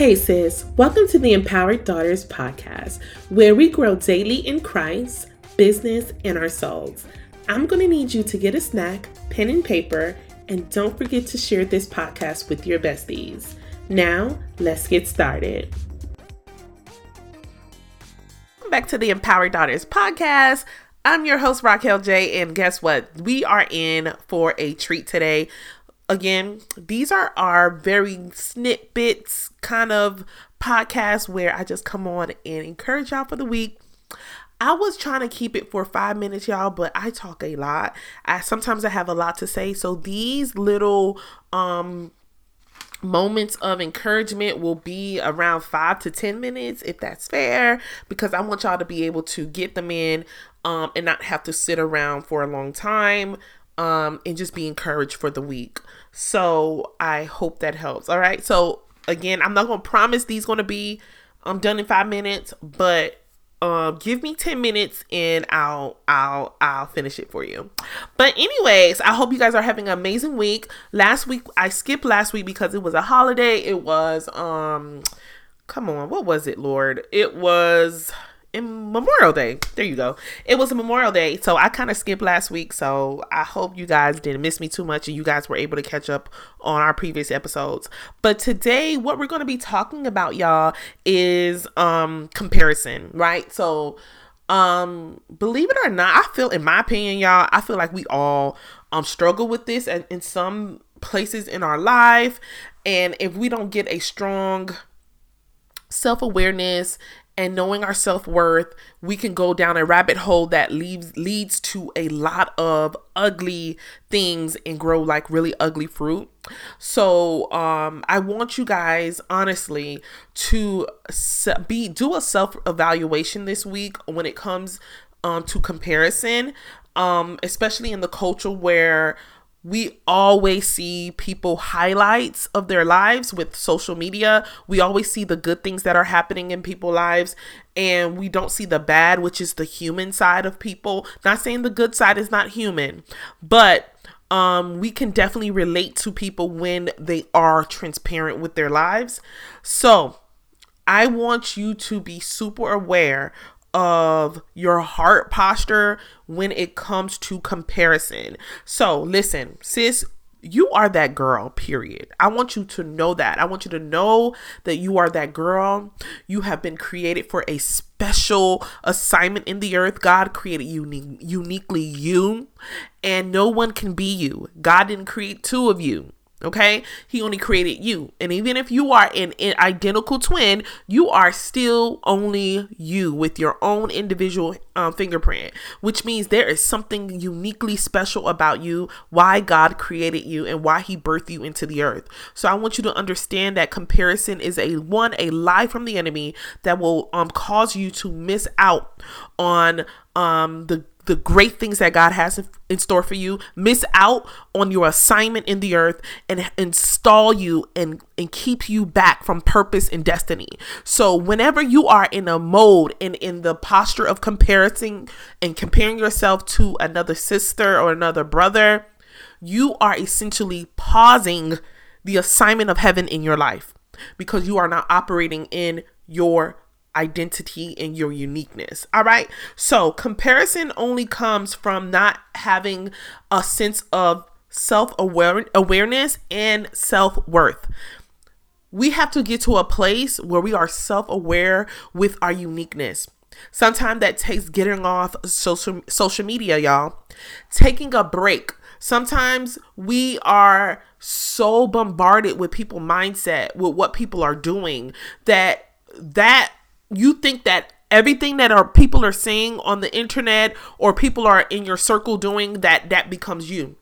Hey, sis, welcome to the Empowered Daughters podcast, where we grow daily in Christ, business, and our souls. I'm going to need you to get a snack, pen and paper, and don't forget to share this podcast with your besties. Now, let's get started. Welcome back to the Empowered Daughters podcast. I'm your host, Raquel J, and guess what? We are in for a treat today again, these are our very snippets kind of podcast where I just come on and encourage y'all for the week. I was trying to keep it for five minutes, y'all, but I talk a lot. I sometimes I have a lot to say. So these little um moments of encouragement will be around five to ten minutes if that's fair because i want y'all to be able to get them in um, and not have to sit around for a long time um, and just be encouraged for the week. So I hope that helps. All right. So again, I'm not gonna promise these gonna be um done in five minutes, but um give me 10 minutes and I'll I'll I'll finish it for you. But anyways, I hope you guys are having an amazing week. Last week I skipped last week because it was a holiday. It was um come on, what was it, Lord? It was in Memorial Day. There you go. It was a Memorial Day, so I kind of skipped last week. So I hope you guys didn't miss me too much and you guys were able to catch up on our previous episodes. But today, what we're going to be talking about, y'all, is um comparison, right? So um believe it or not, I feel, in my opinion, y'all, I feel like we all um struggle with this and in some places in our life, and if we don't get a strong self awareness and knowing our self-worth we can go down a rabbit hole that leads leads to a lot of ugly things and grow like really ugly fruit. So um i want you guys honestly to be do a self evaluation this week when it comes um to comparison um especially in the culture where we always see people highlights of their lives with social media. We always see the good things that are happening in people's lives and we don't see the bad, which is the human side of people. Not saying the good side is not human, but um we can definitely relate to people when they are transparent with their lives. So, I want you to be super aware of your heart posture when it comes to comparison. So, listen, sis, you are that girl, period. I want you to know that. I want you to know that you are that girl. You have been created for a special assignment in the earth. God created you uniquely you, and no one can be you. God didn't create two of you. Okay, he only created you, and even if you are an, an, identical twin, you are still only you with your own individual um, fingerprint, which means there is something uniquely special about you, why God created you, and why He birthed you into the earth. So I want you to understand that comparison is a one a lie from the enemy that will um cause you to miss out on um the the great things that God has in store for you, miss out on your assignment in the earth and install you and, and keep you back from purpose and destiny. So whenever you are in a mode and in the posture of comparison and comparing yourself to another sister or another brother, you are essentially pausing the assignment of heaven in your life because you are not operating in your identity and your uniqueness. All right. So comparison only comes from not having a sense of self awareness and self worth. We have to get to a place where we are self aware with our uniqueness. Sometimes that takes getting off social social media, y'all. Taking a break. Sometimes we are so bombarded with people mindset, with what people are doing that that you think that everything that our people are saying on the internet or people are in your circle doing that that becomes you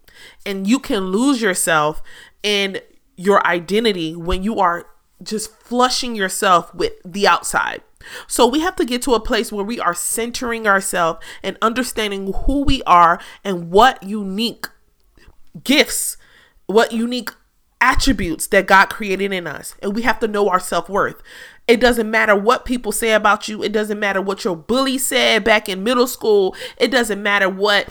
and you can lose yourself in your identity when you are just flushing yourself with the outside so we have to get to a place where we are centering ourselves and understanding who we are and what unique gifts what unique attributes that God created in us. And we have to know our self worth. It doesn't matter what people say about you. It doesn't matter what your bully said back in middle school. It doesn't matter what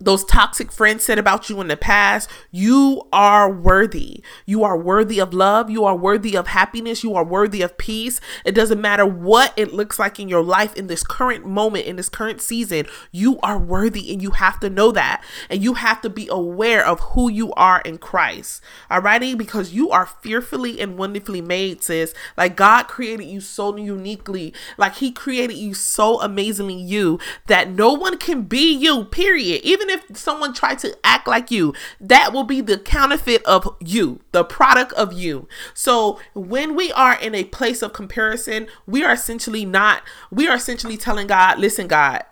those toxic friends said about you in the past, you are worthy. You are worthy of love. You are worthy of happiness. You are worthy of peace. It doesn't matter what it looks like in your life in this current moment, in this current season. You are worthy and you have to know that. And you have to be aware of who you are in Christ. Alrighty? Because you are fearfully and wonderfully made, sis. Like God created you so uniquely. Like He created you so amazingly you that no one can be you, period. Even if someone tried to act like you, that will be the counterfeit of you, the product of you. So when we are in a place of comparison, we are essentially not, we are essentially telling God, listen, God,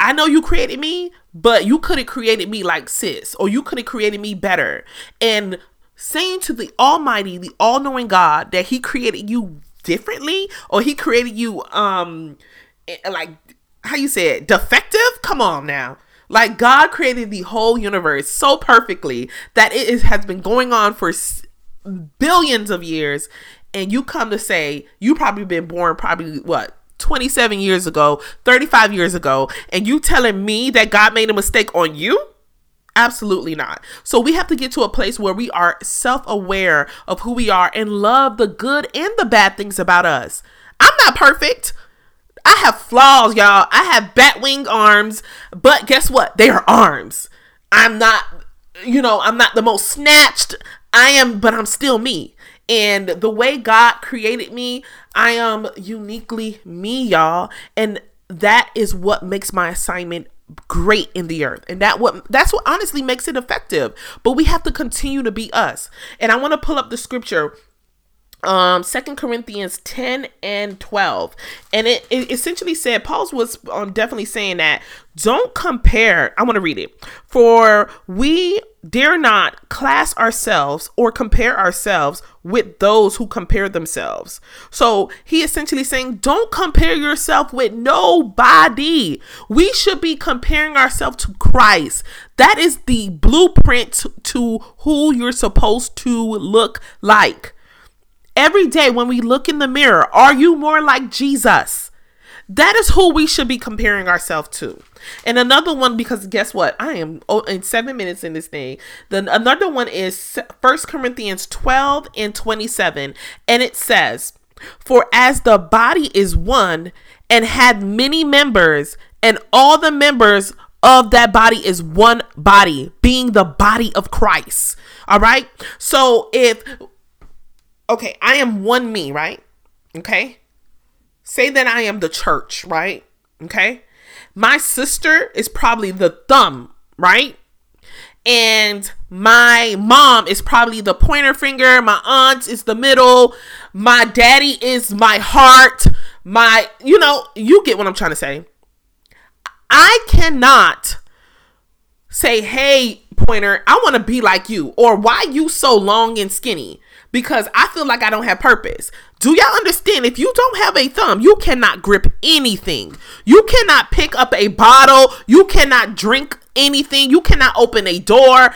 I know you created me, but you could have created me like sis, or you could have created me better. And saying to the Almighty, the all knowing God, that He created you differently, or He created you, um, eh, like, how you say it, defective? Come on now. Like God created the whole universe so perfectly that it is, has been going on for billions of years, and you come to say you probably been born probably what 27 years ago, 35 years ago, and you telling me that God made a mistake on you? Absolutely not. So we have to get to a place where we are self aware of who we are and love the good and the bad things about us. I'm not perfect. I have flaws, y'all. I have bat wing arms, but guess what? They are arms. I'm not, you know, I'm not the most snatched. I am, but I'm still me. And the way God created me, I am uniquely me, y'all. And that is what makes my assignment great in the earth and that what that's what honestly makes it effective but we have to continue to be us and i want to pull up the scripture um second corinthians 10 and 12 and it, it essentially said paul was um, definitely saying that don't compare i want to read it for we dare not class ourselves or compare ourselves with those who compare themselves. So he essentially saying don't compare yourself with nobody. We should be comparing ourselves to christ. That is the blueprint to who you're supposed to look like Every day when we look in the mirror, are you more like Jesus? That is who we should be comparing ourselves to. And another one, because guess what? I am in seven minutes in this thing. Then another one is First Corinthians 12 and 27. And it says, For as the body is one and had many members, and all the members of that body is one body, being the body of Christ. All right. So if okay, I am one me, right? Okay. Say that I am the church, right? Okay. My sister is probably the thumb, right? And my mom is probably the pointer finger. My aunt is the middle. My daddy is my heart. My, you know, you get what I'm trying to say. I cannot say, hey, pointer, I want to be like you. Or why you so long and skinny? Because I feel like I don't have purpose. Do y'all understand? If you don't have a thumb, you cannot grip anything. You cannot pick up a bottle. You cannot drink anything. You cannot open a door.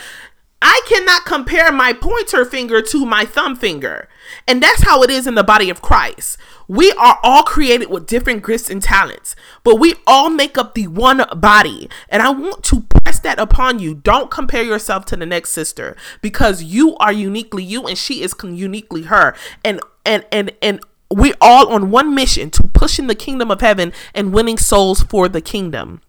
I cannot compare my pointer finger to my thumb finger. And that's how it is in the body of Christ. We are all created with different gifts and talents, but we all make up the one body. And I want to that upon you. Don't compare yourself to the next sister because you are uniquely you and she is uniquely her. And and and and we all on one mission to pushing the kingdom of heaven and winning souls for the kingdom.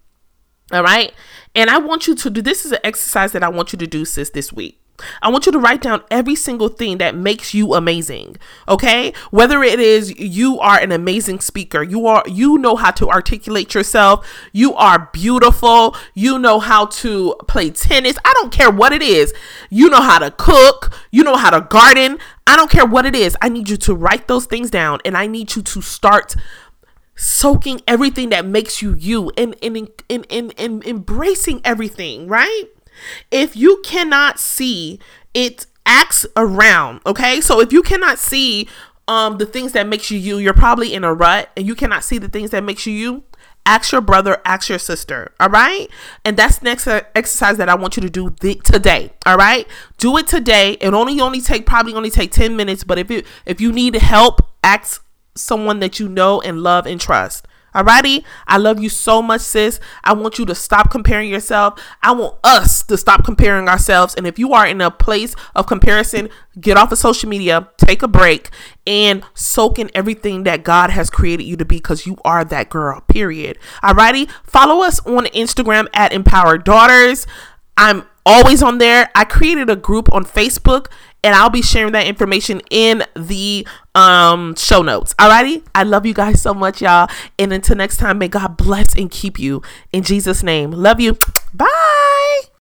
All right? And I want you to do this is an exercise that I want you to do sis this week. I want you to write down every single thing that makes you amazing. Okay? Whether it is you are an amazing speaker, you are you know how to articulate yourself, you are beautiful, you know how to play tennis. I don't care what it is. You know how to cook, you know how to garden. I don't care what it is. I need you to write those things down and I need you to start soaking everything that makes you you and and, and, and, and embracing everything, right? If you cannot see it acts around, okay? So if you cannot see um the things that makes you you, you're probably in a rut and you cannot see the things that makes you you, ask your brother, ask your sister, all right? And that's next exercise that I want you to do th- today, all right? Do it today. It only only take probably only take 10 minutes, but if you if you need help, ask someone that you know and love and trust. Alrighty? I love you so much, sis. I want you to stop comparing yourself. I want us to stop comparing ourselves. And if you are in a place of comparison, get off of social media, take a break, and soak in everything that God has created you to be because you are that girl, period. Alrighty? Follow us on Instagram at Empowered Daughters. I'm always on there. I created a group on Facebook and I'll be sharing that information in the um show notes. Alrighty? I love you guys so much, y'all. And until next time, may God bless and keep you in Jesus' name. Love you. Bye.